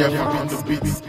Jeff on the beats.